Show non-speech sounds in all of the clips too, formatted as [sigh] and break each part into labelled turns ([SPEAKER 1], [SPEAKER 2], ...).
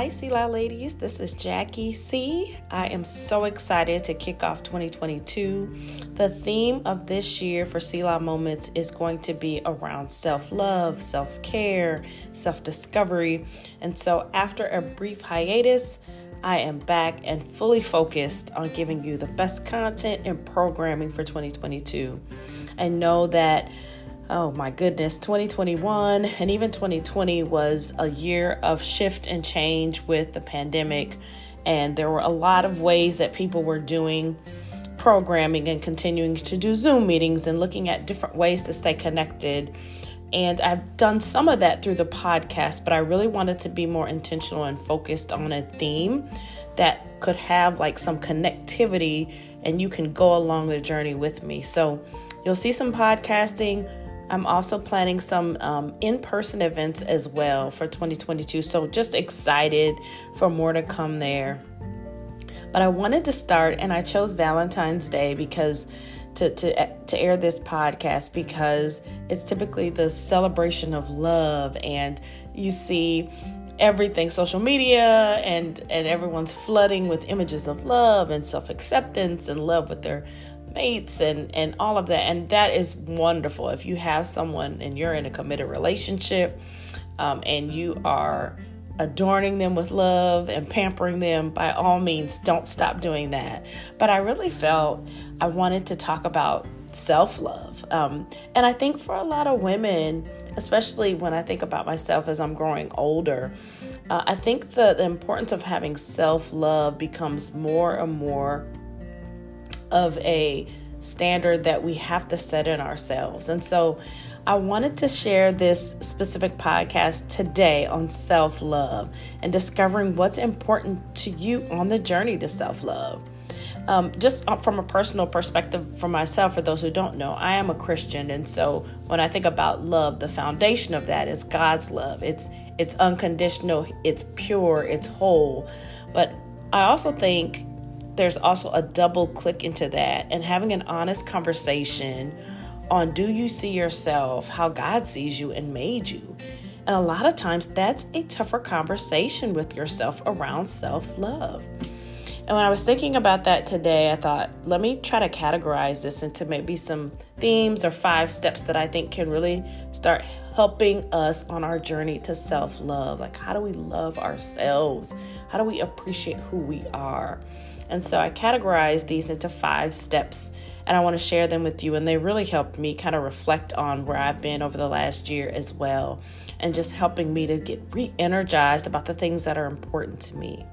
[SPEAKER 1] Hi, Selah ladies. This is Jackie C. I am so excited to kick off 2022. The theme of this year for Selah Moments is going to be around self love, self care, self discovery. And so, after a brief hiatus, I am back and fully focused on giving you the best content and programming for 2022. I know that oh my goodness, 2021 and even 2020 was a year of shift and change with the pandemic. And there were a lot of ways that people were doing programming and continuing to do Zoom meetings and looking at different ways to stay connected. And I've done some of that through the podcast, but I really wanted to be more intentional and focused on a theme that could have like some connectivity and you can go along the journey with me. So you'll see some podcasting I'm also planning some um, in person events as well for 2022. So just excited for more to come there. But I wanted to start, and I chose Valentine's Day because to, to, to air this podcast because it's typically the celebration of love, and you see everything social media and and everyone's flooding with images of love and self-acceptance and love with their mates and and all of that. And that is wonderful. If you have someone and you're in a committed relationship um, and you are adorning them with love and pampering them by all means don't stop doing that. But i really felt i wanted to talk about self-love. Um, and i think for a lot of women especially when i think about myself as i'm growing older uh, i think the, the importance of having self-love becomes more and more of a standard that we have to set in ourselves. And so I wanted to share this specific podcast today on self love and discovering what's important to you on the journey to self love. Um, just from a personal perspective for myself, for those who don't know, I am a Christian, and so when I think about love, the foundation of that is God's love. It's it's unconditional, it's pure, it's whole. But I also think there's also a double click into that and having an honest conversation on do you see yourself how God sees you and made you? And a lot of times that's a tougher conversation with yourself around self love. And when I was thinking about that today, I thought, let me try to categorize this into maybe some themes or five steps that I think can really start helping us on our journey to self love. Like, how do we love ourselves? How do we appreciate who we are? And so I categorized these into five steps and I want to share them with you. And they really helped me kind of reflect on where I've been over the last year as well, and just helping me to get re energized about the things that are important to me.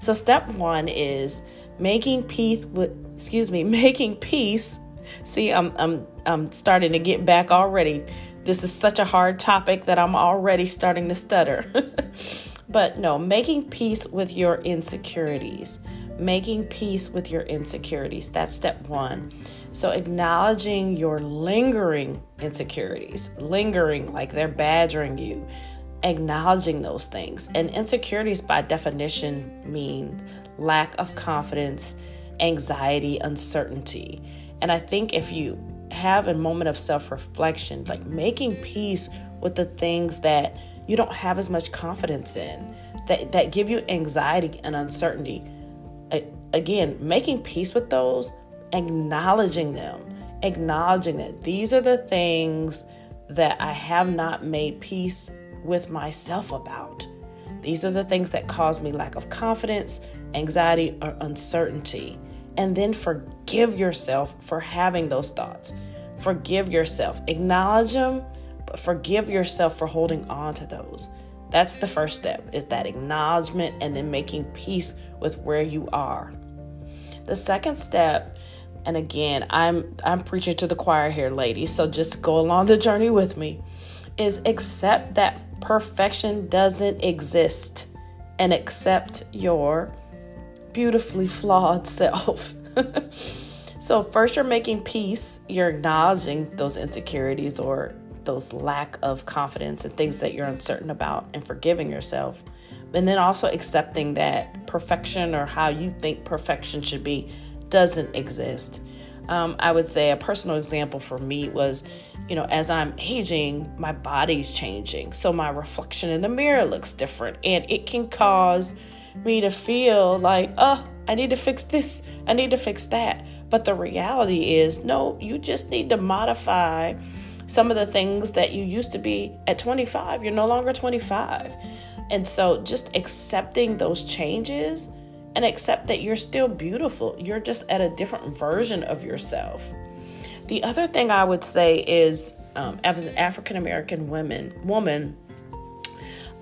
[SPEAKER 1] So, step one is making peace with, excuse me, [laughs] making peace. See, I'm, I'm, I'm starting to get back already. This is such a hard topic that I'm already starting to stutter. [laughs] but no, making peace with your insecurities making peace with your insecurities. That's step one. So, acknowledging your lingering insecurities, lingering like they're badgering you, acknowledging those things. And insecurities, by definition, mean lack of confidence, anxiety, uncertainty. And I think if you have a moment of self reflection, like making peace with the things that you don't have as much confidence in, that, that give you anxiety and uncertainty again, making peace with those, acknowledging them, acknowledging that these are the things that I have not made peace with myself about. These are the things that cause me lack of confidence, anxiety, or uncertainty. And then forgive yourself for having those thoughts. Forgive yourself. Acknowledge them, but forgive yourself for holding on to those. That's the first step is that acknowledgement and then making peace with where you are. The second step, and again, I'm I'm preaching to the choir here, ladies, so just go along the journey with me, is accept that perfection doesn't exist and accept your beautifully flawed [laughs] self. so first you're making peace, you're acknowledging those insecurities or those lack of confidence and things that you're uncertain about and forgiving yourself. And then also accepting that perfection or how you think perfection should be doesn't exist. Um, I would say a personal example for me was, you know, as I'm aging, my body's changing. So my reflection in the mirror looks different. And it can cause me to feel like, oh, I need to fix this, I need to fix that. But the reality is, no, you just need to modify some of the things that you used to be at 25. You're no longer 25. And so just accepting those changes and accept that you're still beautiful. You're just at a different version of yourself. The other thing I would say is, um, as an African American woman, woman,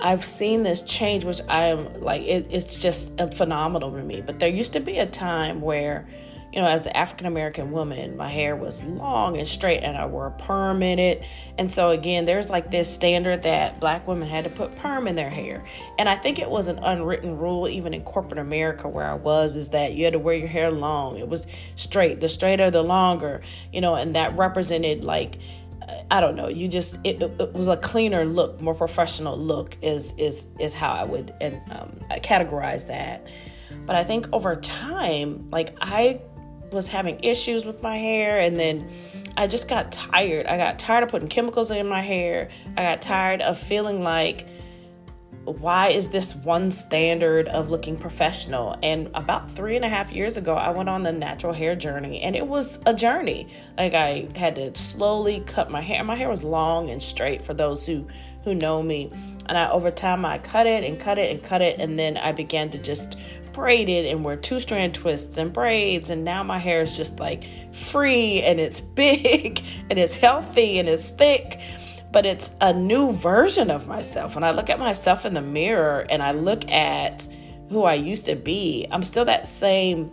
[SPEAKER 1] I've seen this change, which I am like, it, it's just phenomenal to me. But there used to be a time where you know, as an African American woman, my hair was long and straight and I wore a perm in it. And so, again, there's like this standard that black women had to put perm in their hair. And I think it was an unwritten rule, even in corporate America where I was, is that you had to wear your hair long. It was straight, the straighter, the longer, you know, and that represented like, I don't know. You just it, it, was a cleaner look, more professional look is is is how I would and um, categorize that. But I think over time, like I was having issues with my hair and then I just got tired. I got tired of putting chemicals in my hair. I got tired of feeling like why is this one standard of looking professional? And about three and a half years ago, I went on the natural hair journey, and it was a journey. Like I had to slowly cut my hair. My hair was long and straight for those who who know me. And I over time I cut it and cut it and cut it, and then I began to just braid it and wear two strand twists and braids. And now my hair is just like free and it's [laughs] big and it's healthy and it's thick. But it's a new version of myself. When I look at myself in the mirror and I look at who I used to be, I'm still that same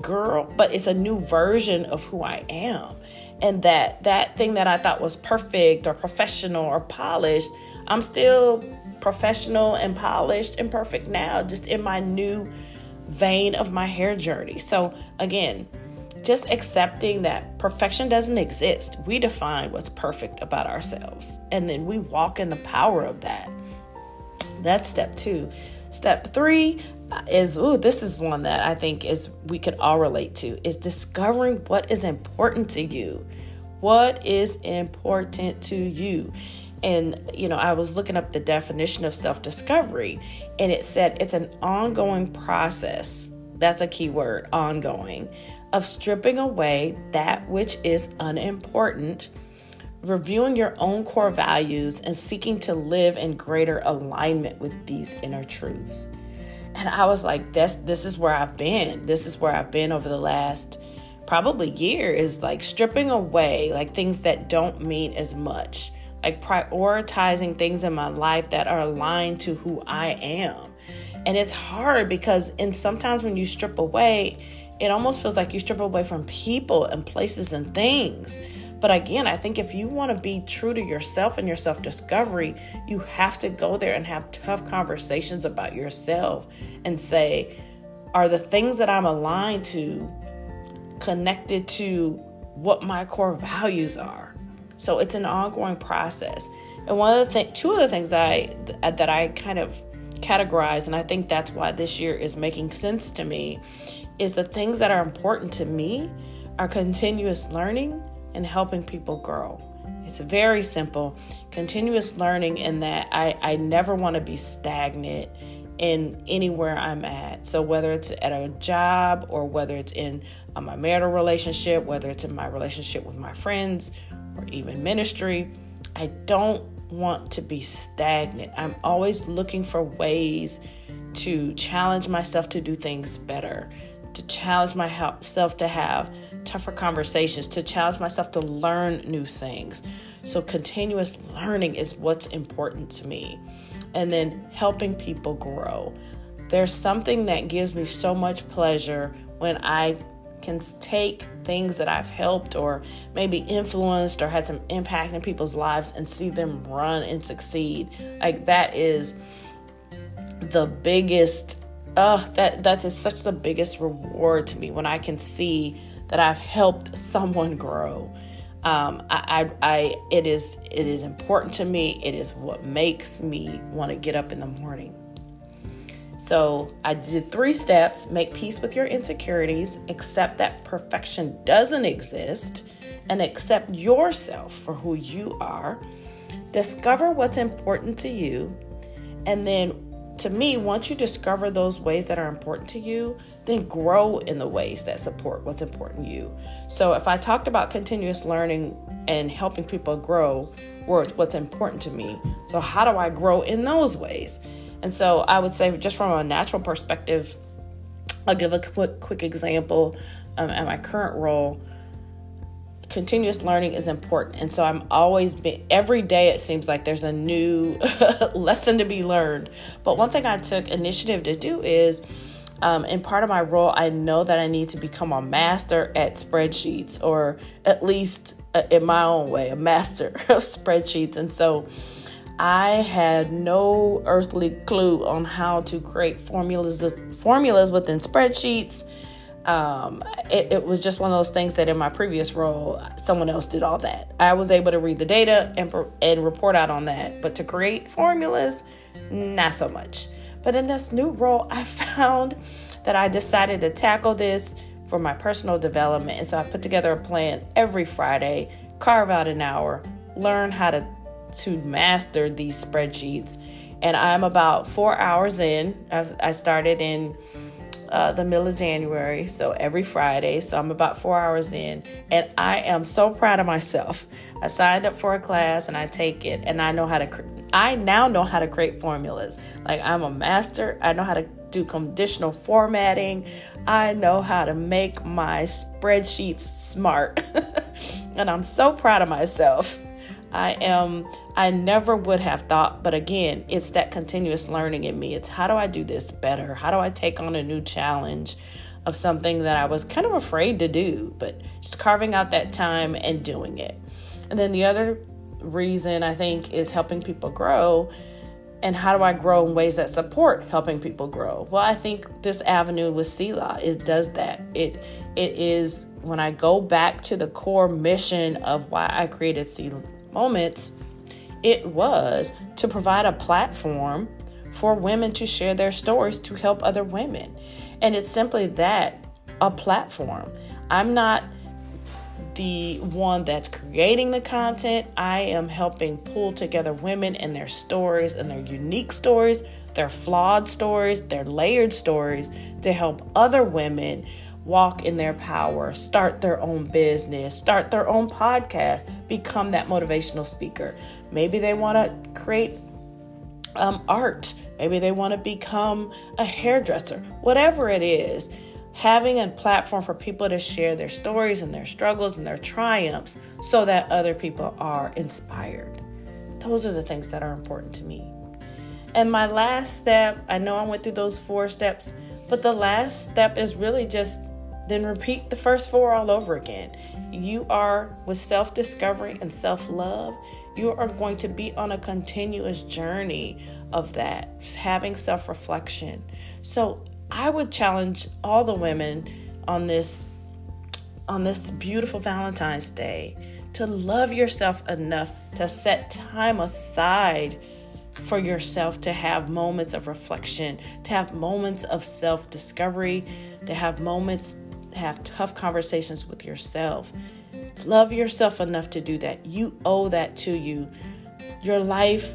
[SPEAKER 1] girl, but it's a new version of who I am. And that that thing that I thought was perfect or professional or polished, I'm still professional and polished and perfect now, just in my new vein of my hair journey. So, again, just accepting that perfection doesn't exist. We define what's perfect about ourselves, and then we walk in the power of that. That's step two. Step three is ooh, this is one that I think is we could all relate to is discovering what is important to you. What is important to you? And, you know, I was looking up the definition of self discovery, and it said it's an ongoing process. That's a key word ongoing of stripping away that which is unimportant, reviewing your own core values, and seeking to live in greater alignment with these inner truths. And I was like, this, this is where I've been. This is where I've been over the last probably year is like stripping away like things that don't mean as much like prioritizing things in my life that are aligned to who I am. And it's hard because, and sometimes when you strip away, it almost feels like you strip away from people and places and things. But again, I think if you want to be true to yourself and your self discovery, you have to go there and have tough conversations about yourself and say, are the things that I'm aligned to connected to what my core values are? So it's an ongoing process. And one of the th- two other things I that I kind of categorize, and I think that's why this year is making sense to me, is the things that are important to me are continuous learning and helping people grow. It's very simple. Continuous learning in that I, I never want to be stagnant in anywhere I'm at. So whether it's at a job or whether it's in uh, my marital relationship, whether it's in my relationship with my friends or even ministry, I don't want to be stagnant. I'm always looking for ways to challenge myself to do things better, to challenge myself to have tougher conversations, to challenge myself to learn new things. So, continuous learning is what's important to me. And then helping people grow. There's something that gives me so much pleasure when I can take things that I've helped or maybe influenced or had some impact in people's lives and see them run and succeed. Like that is the biggest uh that that is such the biggest reward to me when I can see that I've helped someone grow. Um, I, I, I, it is, it is important to me. It is what makes me want to get up in the morning. So I did three steps make peace with your insecurities, accept that perfection doesn't exist, and accept yourself for who you are. Discover what's important to you. And then, to me, once you discover those ways that are important to you, then grow in the ways that support what's important to you. So, if I talked about continuous learning and helping people grow, what's important to me. So, how do I grow in those ways? And so I would say, just from a natural perspective, I'll give a quick, quick example um, at my current role. Continuous learning is important. And so I'm always, be, every day it seems like there's a new [laughs] lesson to be learned. But one thing I took initiative to do is, um, in part of my role, I know that I need to become a master at spreadsheets, or at least uh, in my own way, a master [laughs] of spreadsheets. And so I had no earthly clue on how to create formulas formulas within spreadsheets. Um, it, it, was just one of those things that in my previous role, someone else did all that. I was able to read the data and, and report out on that, but to create formulas, not so much. But in this new role, I [laughs] found that I decided to tackle this for my personal development. And so I put together a plan every Friday, carve out an hour, learn how to to master these spreadsheets. And I'm about four hours in. I've, i started in uh, the middle of January, so every Friday. So I'm about four hours in, and I am so proud of myself. I signed up for a class and I take it, and I know how to. Cre- I now know how to create formulas. Like I'm a master. I know how to do conditional formatting. I know how to make my spreadsheets smart, [laughs] and I'm so proud of myself. I am, I never would have thought, but again, it's that continuous learning in me. It's how do I do this better? How do I take on a new challenge of something that I was kind of afraid to do, but just carving out that time and doing it. And then the other reason I think is helping people grow. And how do I grow in ways that support helping people grow? Well, I think this avenue with Selah it does that. It it is when I go back to the core mission of why I created Selah moments, it was to provide a platform for women to share their stories to help other women. And it's simply that a platform. I'm not the one that's creating the content. I am helping pull together women and their stories and their unique stories, their flawed stories, their layered stories to help other women walk in their power, start their own business, start their own podcast, become that motivational speaker. Maybe they want to create um, art, maybe they want to become a hairdresser, whatever it is. Having a platform for people to share their stories and their struggles and their triumphs so that other people are inspired. Those are the things that are important to me. And my last step, I know I went through those four steps, but the last step is really just then repeat the first four all over again. You are with self discovery and self love, you are going to be on a continuous journey of that, having self reflection. So I would challenge all the women on this on this beautiful Valentine's Day to love yourself enough to set time aside for yourself to have moments of reflection, to have moments of self discovery, to have moments have tough conversations with yourself. Love yourself enough to do that. You owe that to you. Your life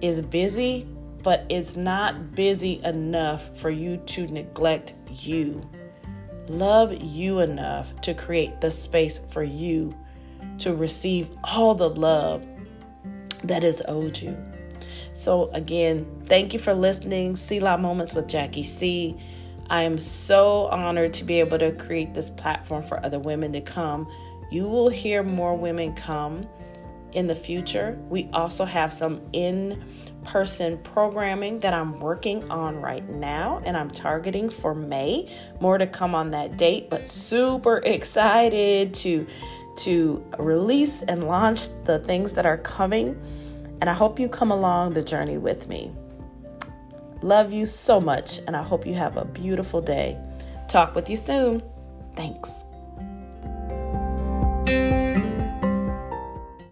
[SPEAKER 1] is busy, but it's not busy enough for you to neglect you. Love you enough to create the space for you to receive all the love that is owed you. So, again, thank you for listening. See Selah Moments with Jackie C. I am so honored to be able to create this platform for other women to come. You will hear more women come in the future. We also have some in person programming that I'm working on right now and I'm targeting for May. More to come on that date, but super [laughs] excited to to release and launch the things that are coming. And I hope you come along the journey with me. Love you so much, and I hope you have a beautiful day. Talk with you soon. Thanks.